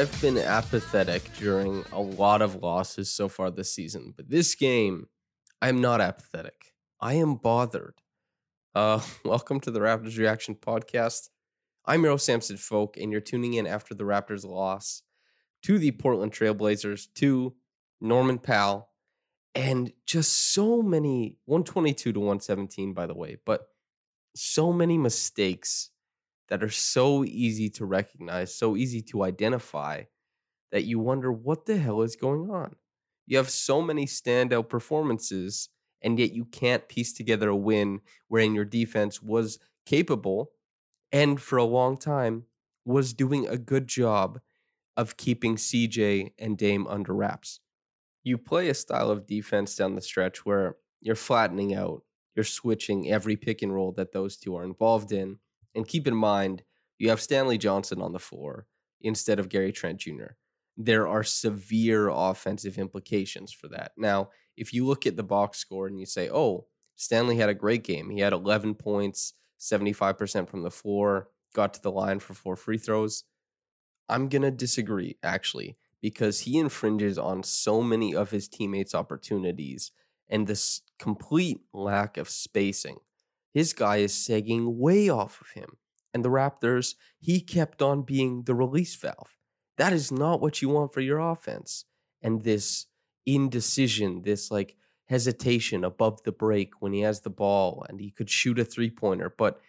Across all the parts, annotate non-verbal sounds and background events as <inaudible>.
I've been apathetic during a lot of losses so far this season, but this game, I'm not apathetic. I am bothered. Uh, <laughs> welcome to the Raptors Reaction Podcast. I'm Earl Samson Folk, and you're tuning in after the Raptors' loss to the Portland Trailblazers, to Norman Powell, and just so many 122 to 117, by the way, but so many mistakes that are so easy to recognize, so easy to identify that you wonder what the hell is going on. You have so many standout performances, and yet you can't piece together a win wherein your defense was capable and for a long time was doing a good job of keeping CJ and Dame under wraps. You play a style of defense down the stretch where you're flattening out, you're switching every pick and roll that those two are involved in. And keep in mind, you have Stanley Johnson on the floor instead of Gary Trent Jr. There are severe offensive implications for that. Now, if you look at the box score and you say, oh, Stanley had a great game, he had 11 points, 75% from the floor, got to the line for four free throws. I'm going to disagree, actually, because he infringes on so many of his teammates' opportunities and this complete lack of spacing his guy is sagging way off of him. And the Raptors, he kept on being the release valve. That is not what you want for your offense. And this indecision, this like hesitation above the break when he has the ball and he could shoot a three pointer. But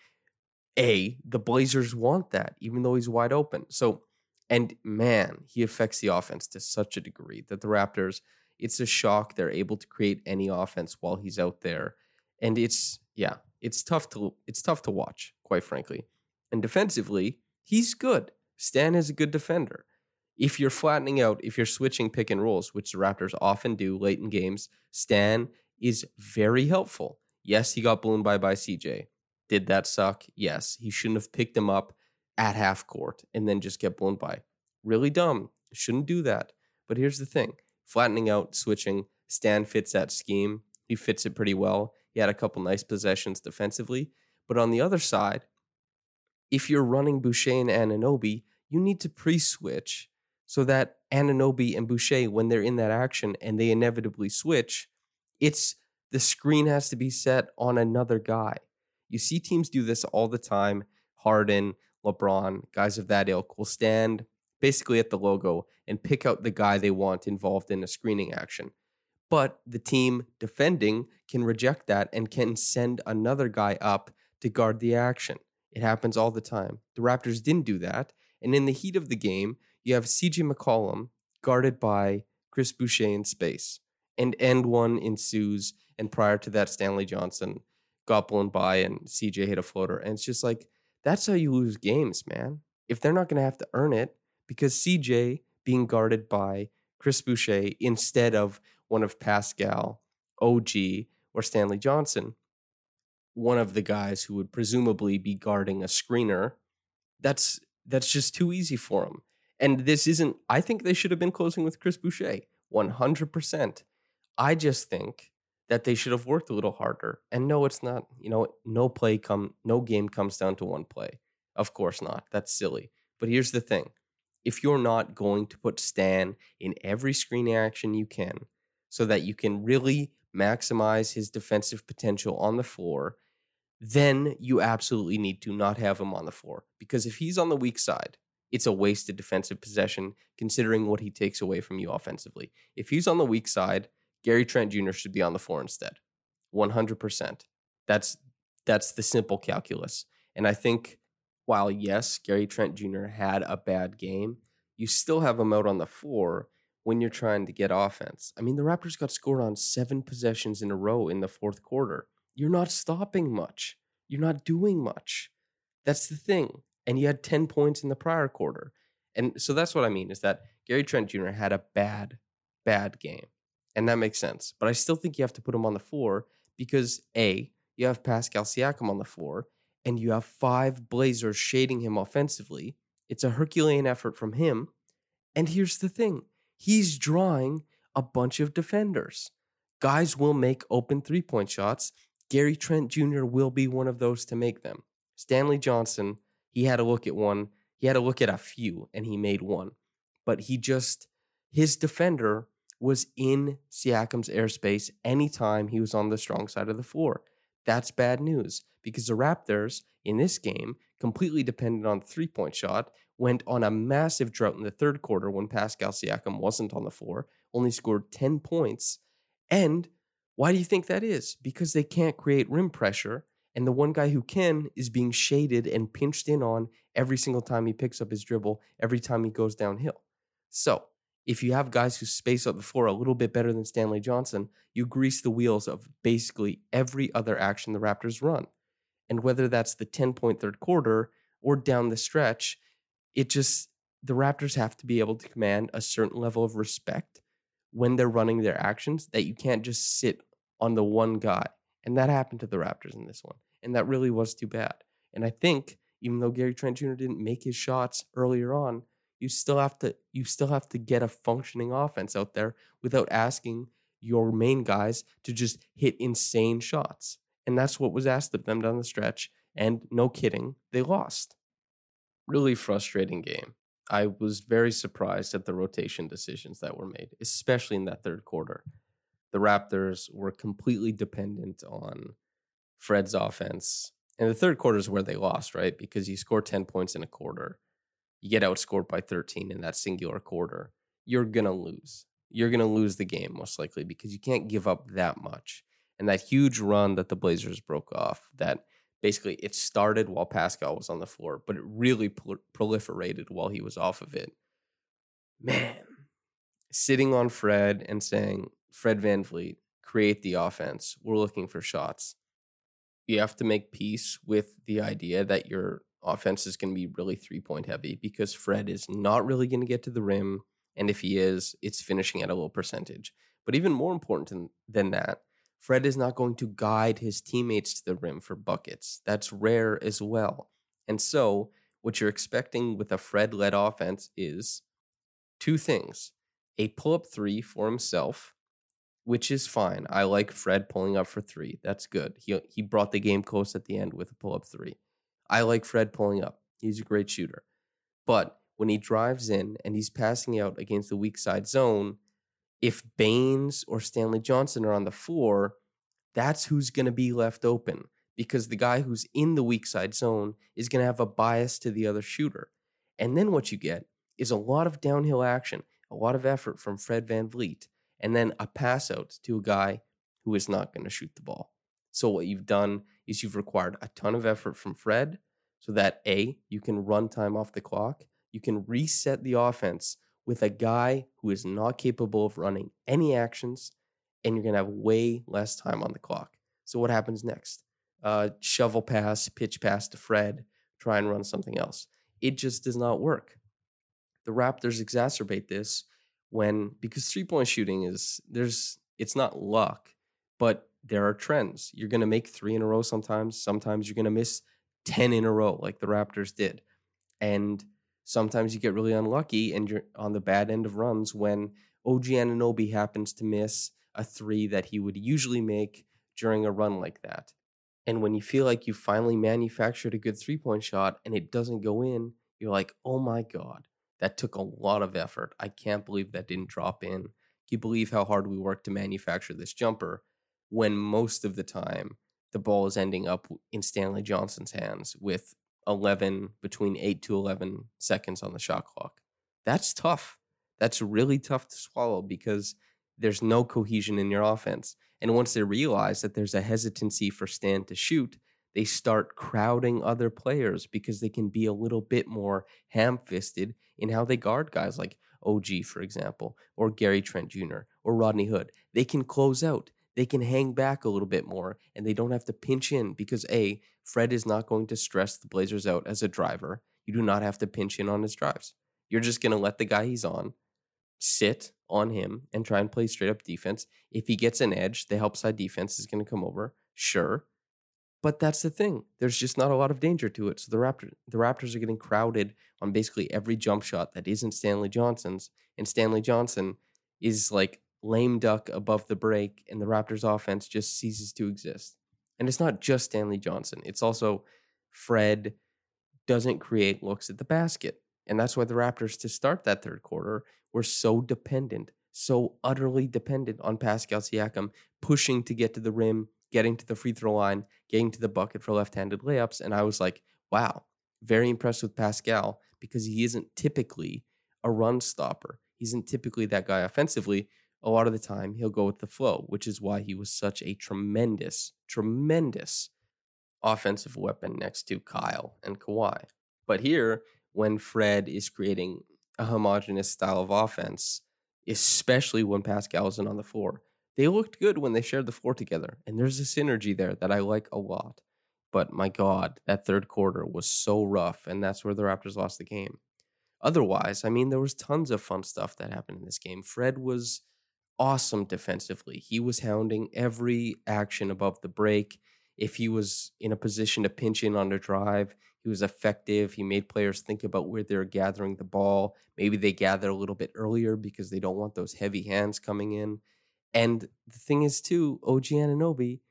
A, the Blazers want that, even though he's wide open. So, and man, he affects the offense to such a degree that the Raptors, it's a shock they're able to create any offense while he's out there. And it's, yeah, it's tough to it's tough to watch, quite frankly. And defensively, he's good. Stan is a good defender. If you're flattening out, if you're switching pick and rolls, which the Raptors often do late in games, Stan is very helpful. Yes, he got blown by by CJ. Did that suck? Yes. He shouldn't have picked him up at half court and then just get blown by. Really dumb. Shouldn't do that. But here's the thing flattening out, switching, Stan fits that scheme. He fits it pretty well. He had a couple nice possessions defensively. But on the other side, if you're running Boucher and Anunoby, you need to pre switch so that Anunoby and Boucher, when they're in that action and they inevitably switch, it's the screen has to be set on another guy. You see teams do this all the time. Harden, LeBron, guys of that ilk will stand basically at the logo and pick out the guy they want involved in a screening action. But the team defending can reject that and can send another guy up to guard the action. It happens all the time. The Raptors didn't do that. And in the heat of the game, you have CJ McCollum guarded by Chris Boucher in space. And end one ensues. And prior to that, Stanley Johnson got blown by and CJ hit a floater. And it's just like, that's how you lose games, man. If they're not going to have to earn it, because CJ being guarded by Chris Boucher instead of one of Pascal, OG, or Stanley Johnson, one of the guys who would presumably be guarding a screener, that's that's just too easy for him. And this isn't I think they should have been closing with Chris Boucher 100%. I just think that they should have worked a little harder. And no, it's not, you know, no play come no game comes down to one play. Of course not. That's silly. But here's the thing. If you're not going to put Stan in every screen action you can so that you can really maximize his defensive potential on the floor, then you absolutely need to not have him on the floor. Because if he's on the weak side, it's a wasted defensive possession considering what he takes away from you offensively. If he's on the weak side, Gary Trent Jr. should be on the floor instead. 100%. That's that's the simple calculus. And I think while yes, Gary Trent Jr. had a bad game, you still have him out on the floor when you're trying to get offense. I mean, the Raptors got scored on 7 possessions in a row in the fourth quarter. You're not stopping much. You're not doing much. That's the thing. And you had 10 points in the prior quarter. And so that's what I mean is that Gary Trent Jr. had a bad bad game and that makes sense. But I still think you have to put him on the floor because A, you have Pascal Siakam on the floor, and you have five Blazers shading him offensively. It's a Herculean effort from him. And here's the thing he's drawing a bunch of defenders. Guys will make open three point shots. Gary Trent Jr. will be one of those to make them. Stanley Johnson, he had a look at one. He had a look at a few, and he made one. But he just, his defender was in Siakam's airspace anytime he was on the strong side of the floor. That's bad news because the Raptors in this game, completely dependent on three point shot, went on a massive drought in the third quarter when Pascal Siakam wasn't on the floor, only scored 10 points. And why do you think that is? Because they can't create rim pressure. And the one guy who can is being shaded and pinched in on every single time he picks up his dribble, every time he goes downhill. So if you have guys who space out the floor a little bit better than Stanley Johnson, you grease the wheels of basically every other action the Raptors run. And whether that's the 10 point third quarter or down the stretch, it just, the Raptors have to be able to command a certain level of respect when they're running their actions that you can't just sit on the one guy. And that happened to the Raptors in this one. And that really was too bad. And I think, even though Gary Trent Jr. didn't make his shots earlier on, you still have to you still have to get a functioning offense out there without asking your main guys to just hit insane shots. And that's what was asked of them down the stretch. And no kidding, they lost. Really frustrating game. I was very surprised at the rotation decisions that were made, especially in that third quarter. The Raptors were completely dependent on Fred's offense. And the third quarter is where they lost, right? Because you score 10 points in a quarter you get outscored by 13 in that singular quarter, you're going to lose. You're going to lose the game most likely because you can't give up that much. And that huge run that the Blazers broke off, that basically it started while Pascal was on the floor, but it really prol- proliferated while he was off of it. Man, sitting on Fred and saying, Fred Van VanVleet, create the offense. We're looking for shots. You have to make peace with the idea that you're offense is going to be really three point heavy because Fred is not really going to get to the rim. And if he is, it's finishing at a low percentage. But even more important than that, Fred is not going to guide his teammates to the rim for buckets. That's rare as well. And so, what you're expecting with a Fred led offense is two things a pull up three for himself, which is fine. I like Fred pulling up for three. That's good. He, he brought the game close at the end with a pull up three. I like Fred pulling up. He's a great shooter. But when he drives in and he's passing out against the weak side zone, if Baynes or Stanley Johnson are on the floor, that's who's going to be left open because the guy who's in the weak side zone is going to have a bias to the other shooter. And then what you get is a lot of downhill action, a lot of effort from Fred Van VanVleet, and then a pass out to a guy who is not going to shoot the ball. So what you've done is you've required a ton of effort from Fred so that A, you can run time off the clock, you can reset the offense with a guy who is not capable of running any actions, and you're going to have way less time on the clock. So what happens next? Uh, shovel pass, pitch pass to Fred, try and run something else. It just does not work. The Raptors exacerbate this when because three point shooting is there's it's not luck, but there are trends. You're going to make three in a row sometimes. Sometimes you're going to miss 10 in a row, like the Raptors did. And sometimes you get really unlucky and you're on the bad end of runs when OG Anunoby happens to miss a three that he would usually make during a run like that. And when you feel like you finally manufactured a good three point shot and it doesn't go in, you're like, oh my God, that took a lot of effort. I can't believe that didn't drop in. Can you believe how hard we worked to manufacture this jumper when most of the time the ball is ending up in Stanley Johnson's hands with 11 between 8 to 11 seconds on the shot clock. That's tough. That's really tough to swallow because there's no cohesion in your offense. And once they realize that there's a hesitancy for Stan to shoot, they start crowding other players because they can be a little bit more ham fisted in how they guard guys like OG, for example, or Gary Trent Jr., or Rodney Hood. They can close out, they can hang back a little bit more, and they don't have to pinch in because A, Fred is not going to stress the Blazers out as a driver. You do not have to pinch in on his drives. You're just going to let the guy he's on sit on him and try and play straight up defense. If he gets an edge, the help side defense is going to come over. Sure. But that's the thing. There's just not a lot of danger to it. So the Raptors, the Raptors are getting crowded on basically every jump shot that isn't Stanley Johnson's, and Stanley Johnson is like lame duck above the break, and the Raptors offense just ceases to exist. And it's not just Stanley Johnson. It's also Fred doesn't create looks at the basket. And that's why the Raptors to start that third quarter were so dependent, so utterly dependent on Pascal Siakam pushing to get to the rim, getting to the free throw line, getting to the bucket for left-handed layups. And I was like, wow, very impressed with Pascal because he isn't typically a run stopper. He isn't typically that guy offensively. A lot of the time, he'll go with the flow, which is why he was such a tremendous, tremendous offensive weapon next to Kyle and Kawhi. But here, when Fred is creating a homogenous style of offense, especially when Pascal isn't on the floor. They looked good when they shared the floor together, and there's a synergy there that I like a lot. But my God, that third quarter was so rough, and that's where the Raptors lost the game. Otherwise, I mean, there was tons of fun stuff that happened in this game. Fred was awesome defensively. He was hounding every action above the break. If he was in a position to pinch in on a drive, he was effective. He made players think about where they're gathering the ball. Maybe they gather a little bit earlier because they don't want those heavy hands coming in. And the thing is, too, OG Anunoby,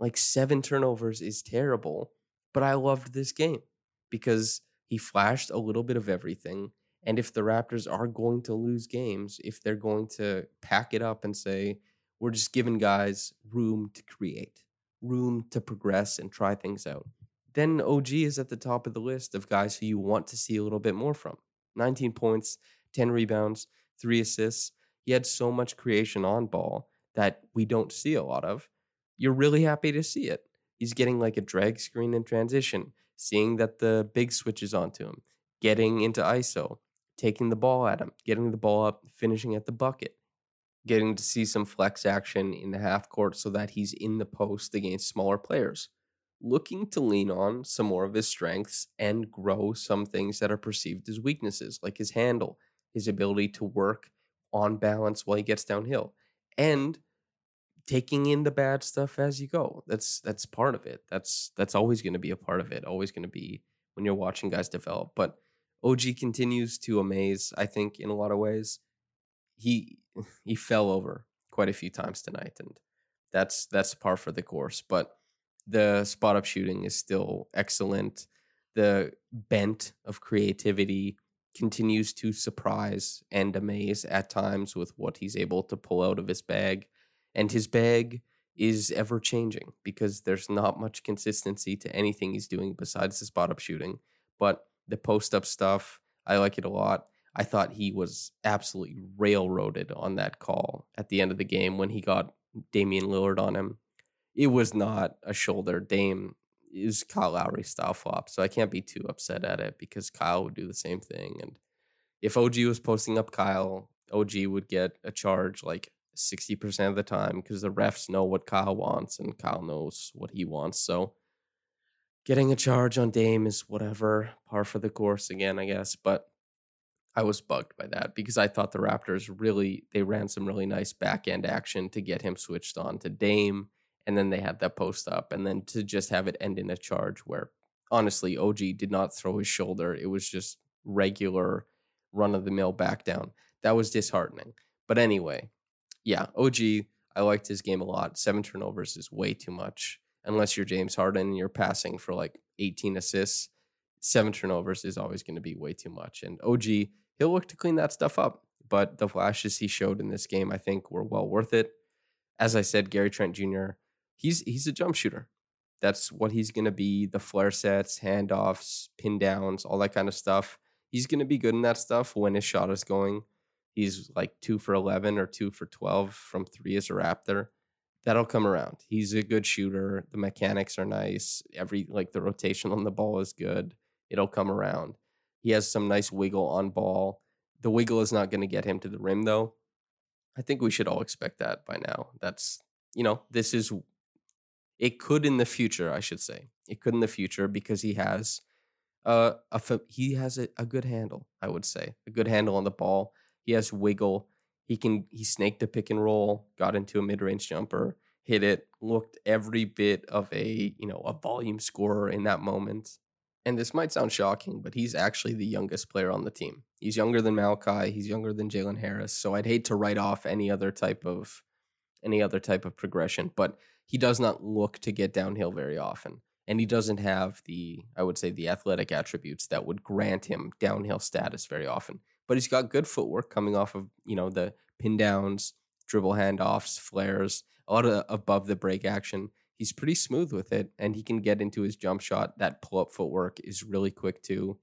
like seven turnovers is terrible. But I loved this game because he flashed a little bit of everything. And if the Raptors are going to lose games, if they're going to pack it up and say, we're just giving guys room to create, room to progress and try things out, then OG is at the top of the list of guys who you want to see a little bit more from. 19 points, 10 rebounds, three assists. He had so much creation on ball that we don't see a lot of. You're really happy to see it. He's getting like a drag screen in transition, seeing that the big switches onto him, getting into ISO, taking the ball at him, getting the ball up, finishing at the bucket, getting to see some flex action in the half court so that he's in the post against smaller players looking to lean on some more of his strengths and grow some things that are perceived as weaknesses, like his handle, his ability to work on balance while he gets downhill, and taking in the bad stuff as you go. That's that's part of it. That's that's always going to be a part of it. Always going to be when you're watching guys develop. But OG continues to amaze. I think in a lot of ways, he <sighs> he fell over quite a few times tonight, and that's that's par for the course. But the spot up shooting is still excellent. The bent of creativity continues to surprise and amaze at times with what he's able to pull out of his bag. And his bag is ever changing because there's not much consistency to anything he's doing besides the spot up shooting. But the post up stuff, I like it a lot. I thought he was absolutely railroaded on that call at the end of the game when he got Damian Lillard on him it was not a shoulder. Dame is Kyle Lowry style flop, so I can't be too upset at it because Kyle would do the same thing. And if OG was posting up Kyle, OG would get a charge like 60% of the time because the refs know what Kyle wants and Kyle knows what he wants. So getting a charge on Dame is whatever, par for the course again, I guess. But I was bugged by that because I thought the Raptors really they ran some really nice back end action to get him switched on to Dame and then they had that post up, and then to just have it end in a charge where honestly OG did not throw his shoulder. It was just regular run of the mill back down. That was disheartening. But anyway, yeah, OG, I liked his game a lot. Seven turnovers is way too much. Unless you're James Harden and you're passing for like 18 assists, seven turnovers is always going to be way too much. And OG, he'll look to clean that stuff up. But the flashes he showed in this game, I think, were well worth it. As I said, Gary Trent Jr., he's he's a jump shooter. That's what he's going to be. The flare sets, handoffs, pin downs, all that kind of stuff. He's going to be good in that stuff when his shot is going. He's like two for 11 or two for 12 from three as a Raptor. That'll come around. He's a good shooter. The mechanics are nice. Every, like, the rotation on the ball is good. It'll come around. He has some nice wiggle on ball. The wiggle is not going to get him to the rim, though. I think we should all expect that by now. That's, you know, this is it could in the future, I should say. It could in the future because he has uh, a he has a, a good handle, I would say. A good handle on the ball. He has wiggle. He can he snaked a pick and roll, got into a mid-range jumper, hit it, looked every bit of a, you know, a volume scorer in that moment. And this might sound shocking, but he's actually the youngest player on the team. He's younger than Malachi, he's younger than Jalen Harris. So I'd hate to write off any other type of any other type of progression, but he does not look to get downhill very often. And he doesn't have the, I would say, the athletic attributes that would grant him downhill status very often. But he's got good footwork coming off of, you know, the pin downs, dribble handoffs, flares, a lot of above the break action. He's pretty smooth with it and he can get into his jump shot. That pull up footwork is really quick too.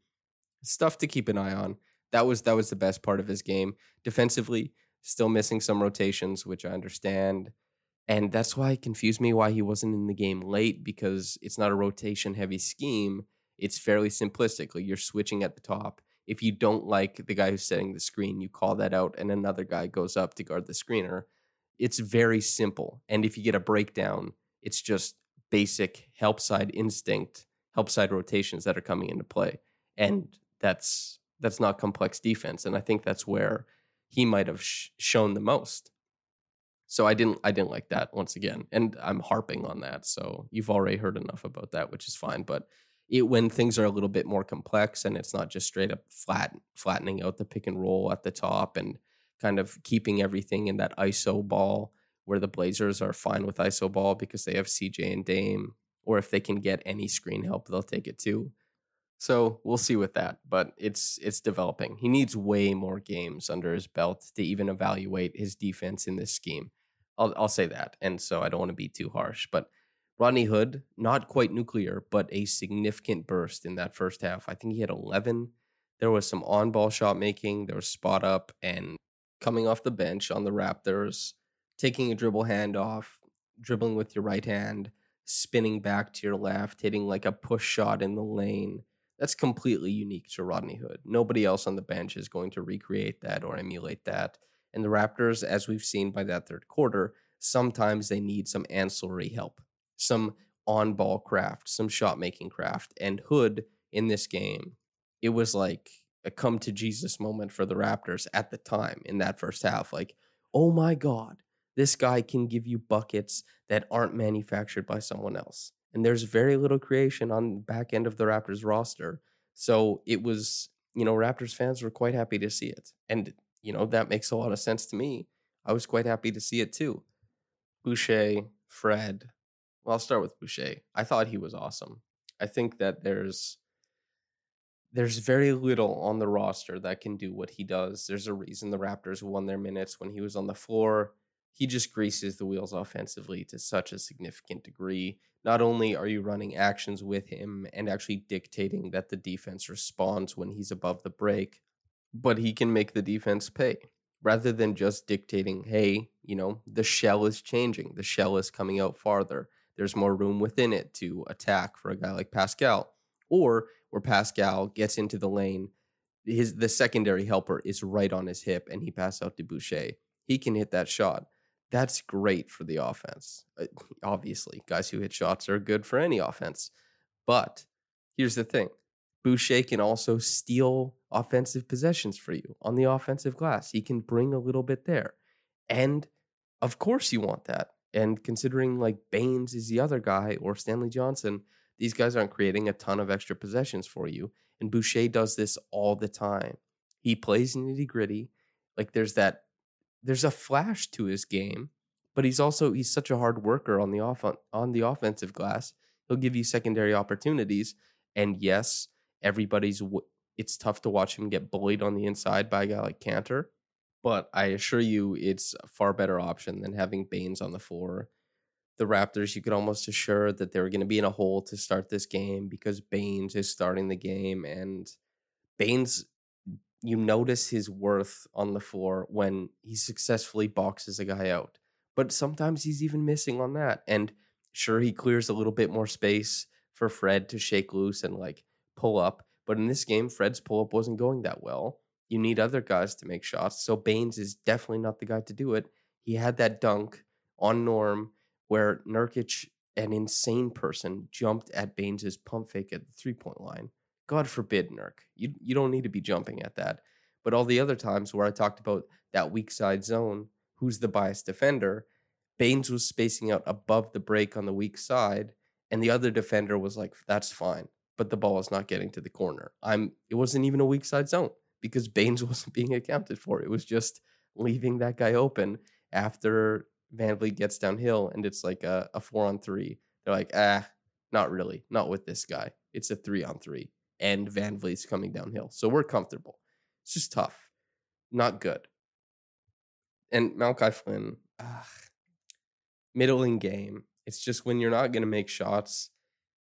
Stuff to keep an eye on. That was that was the best part of his game. Defensively, still missing some rotations, which I understand. And that's why it confused me why he wasn't in the game late because it's not a rotation heavy scheme. It's fairly simplistic. Like you're switching at the top. If you don't like the guy who's setting the screen, you call that out and another guy goes up to guard the screener. It's very simple. And if you get a breakdown, it's just basic help side instinct, help side rotations that are coming into play. And that's that's not complex defense and I think that's where he might have sh- shown the most so I didn't I didn't like that once again. And I'm harping on that. So you've already heard enough about that, which is fine. But it when things are a little bit more complex and it's not just straight up flat flattening out the pick and roll at the top and kind of keeping everything in that ISO ball where the Blazers are fine with ISO ball because they have CJ and Dame, or if they can get any screen help, they'll take it too. So we'll see with that, but it's it's developing. He needs way more games under his belt to even evaluate his defense in this scheme. I'll I'll say that. And so I don't want to be too harsh, but Rodney Hood, not quite nuclear, but a significant burst in that first half. I think he had 11. There was some on-ball shot making, there was spot up and coming off the bench on the Raptors, taking a dribble handoff, dribbling with your right hand, spinning back to your left, hitting like a push shot in the lane. That's completely unique to Rodney Hood. Nobody else on the bench is going to recreate that or emulate that. And the Raptors, as we've seen by that third quarter, sometimes they need some ancillary help, some on ball craft, some shot making craft. And Hood in this game, it was like a come to Jesus moment for the Raptors at the time in that first half. Like, oh my God, this guy can give you buckets that aren't manufactured by someone else. And there's very little creation on the back end of the Raptors roster. So it was, you know, Raptors fans were quite happy to see it. And you know, that makes a lot of sense to me. I was quite happy to see it too. Boucher, Fred. Well, I'll start with Boucher. I thought he was awesome. I think that there's there's very little on the roster that can do what he does. There's a reason the Raptors won their minutes when he was on the floor. He just greases the wheels offensively to such a significant degree. Not only are you running actions with him and actually dictating that the defense responds when he's above the break, but he can make the defense pay rather than just dictating, hey, you know, the shell is changing, the shell is coming out farther. There's more room within it to attack for a guy like Pascal, or where Pascal gets into the lane, his the secondary helper is right on his hip, and he passes out to Boucher. He can hit that shot. That's great for the offense. Uh, obviously, guys who hit shots are good for any offense. But here's the thing Boucher can also steal offensive possessions for you on the offensive glass. He can bring a little bit there. And of course, you want that. And considering like Baynes is the other guy or Stanley Johnson, these guys aren't creating a ton of extra possessions for you. And Boucher does this all the time. He plays nitty gritty. Like there's that, there's a flash to his game, but he's also he's such a hard worker on the off on the offensive glass. He'll give you secondary opportunities, and yes, everybody's. It's tough to watch him get bullied on the inside by a guy like Kanter, but I assure you, it's a far better option than having Baynes on the floor. The Raptors, you could almost assure that they were going to be in a hole to start this game because Baynes is starting the game, and Baynes, you notice his worth on the floor when he successfully boxes a guy out. But sometimes he's even missing on that. And sure, he clears a little bit more space for Fred to shake loose and like pull up. But in this game, Fred's pull up wasn't going that well. You need other guys to make shots. So Baynes is definitely not the guy to do it. He had that dunk on Norm where Nurkic, an insane person, jumped at Baynes's pump fake at the three point line God forbid, Nurk. You you don't need to be jumping at that. But all the other times where I talked about that weak side zone, who's the biased defender, Baynes was spacing out above the break on the weak side, and the other defender was like, "That's fine," but the ball is not getting to the corner. I'm. It wasn't even a weak side zone because Baynes <laughs> wasn't being accounted for. It was just leaving that guy open after VanVleet gets downhill, and it's like a, a four on three. They're like, ah, not really, not with this guy. It's a three on three and VanVleet's coming downhill. So we're comfortable. It's just tough. Not good. And Malachi Flynn, ugh, middling game. It's just when you're not going to make shots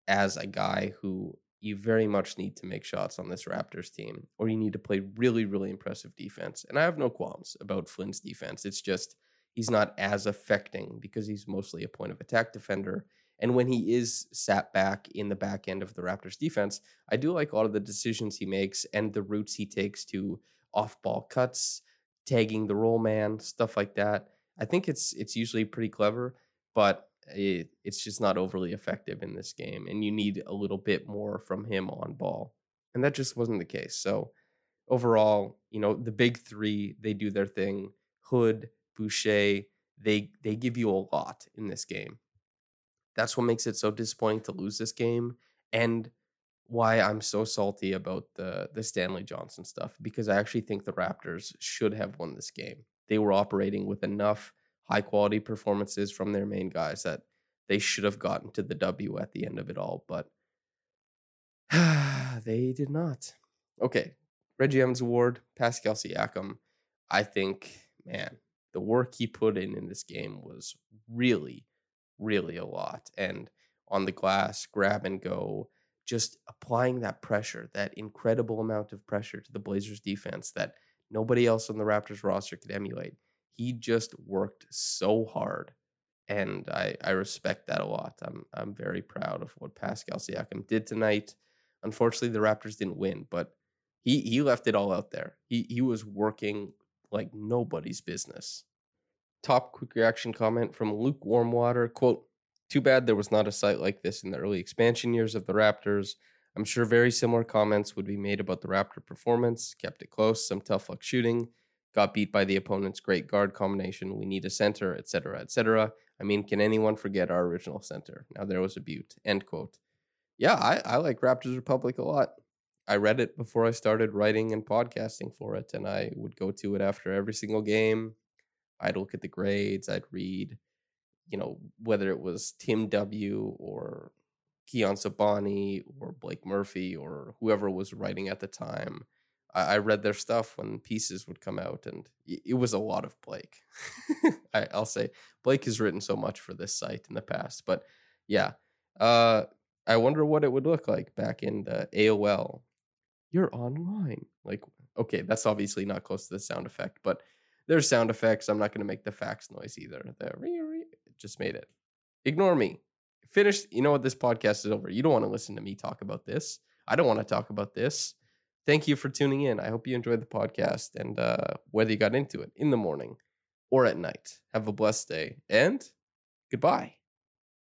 as a guy who you very much need to make shots on this Raptors team, or you need to play really, really impressive defense. And I have no qualms about Flynn's defense. It's just he's not as affecting because he's mostly a point of attack defender and when he is sat back in the back end of the Raptors defense, I do like a lot of the decisions he makes and the routes he takes to off ball cuts, tagging the roll man, stuff like that. I think it's it's usually pretty clever, but it, it's just not overly effective in this game. And you need a little bit more from him on ball. And that just wasn't the case. So overall, you know, the big three, they do their thing. Hood, Boucher, they they give you a lot in this game. That's what makes it so disappointing to lose this game and why I'm so salty about the the Stanley Johnson stuff because I actually think the Raptors should have won this game. They were operating with enough high quality performances from their main guys that they should have gotten to the W at the end of it all, but <sighs> they did not. Okay, Reggie Evans Award, Pascal Siakam. I think, man, the work he put in in this game was really, really a lot. And on the glass, grab and go, just applying that pressure, that incredible amount of pressure to the Blazers defense that nobody else on the Raptors roster could emulate. He just worked so hard. And I, I respect that a lot. I'm I'm very proud of what Pascal Siakam did tonight. Unfortunately, the Raptors didn't win, but he he left it all out there. He he was working like nobody's business top quick reaction comment from LukeWarmWater. Quote, too bad there was not a site like this in the early expansion years of the Raptors. I'm sure very similar comments would be made about the Raptor performance. Kept it close, some tough luck shooting, got beat by the opponent's great guard combination. We need a center, etc., etc. I mean, can anyone forget our original center? Now there was a beaut. End quote. Yeah, I, I like Raptors Republic a lot. I read it before I started writing and podcasting for it, and I would go to it after every single game. I'd look at the grades. I'd read, you know, whether it was Tim W. or Kiyan Sobhani or Blake Murphy or whoever was writing at the time. I, I read their stuff when pieces would come out, and it was a lot of Blake. <laughs> I, will say Blake has written so much for this site in the past, but yeah, uh, I wonder what it would look like back in the AOL. You're online, like okay, that's obviously not close to the sound effect, but there's sound effects. I'm not going to make the fax noise either. The just made it. Ignore me. Finish. You know what? This podcast is over. You don't want to listen to me talk about this. I don't want to talk about this. Thank you for tuning in. I hope you enjoyed the podcast and uh, whether you got into it in the morning or at night. Have a blessed day and goodbye.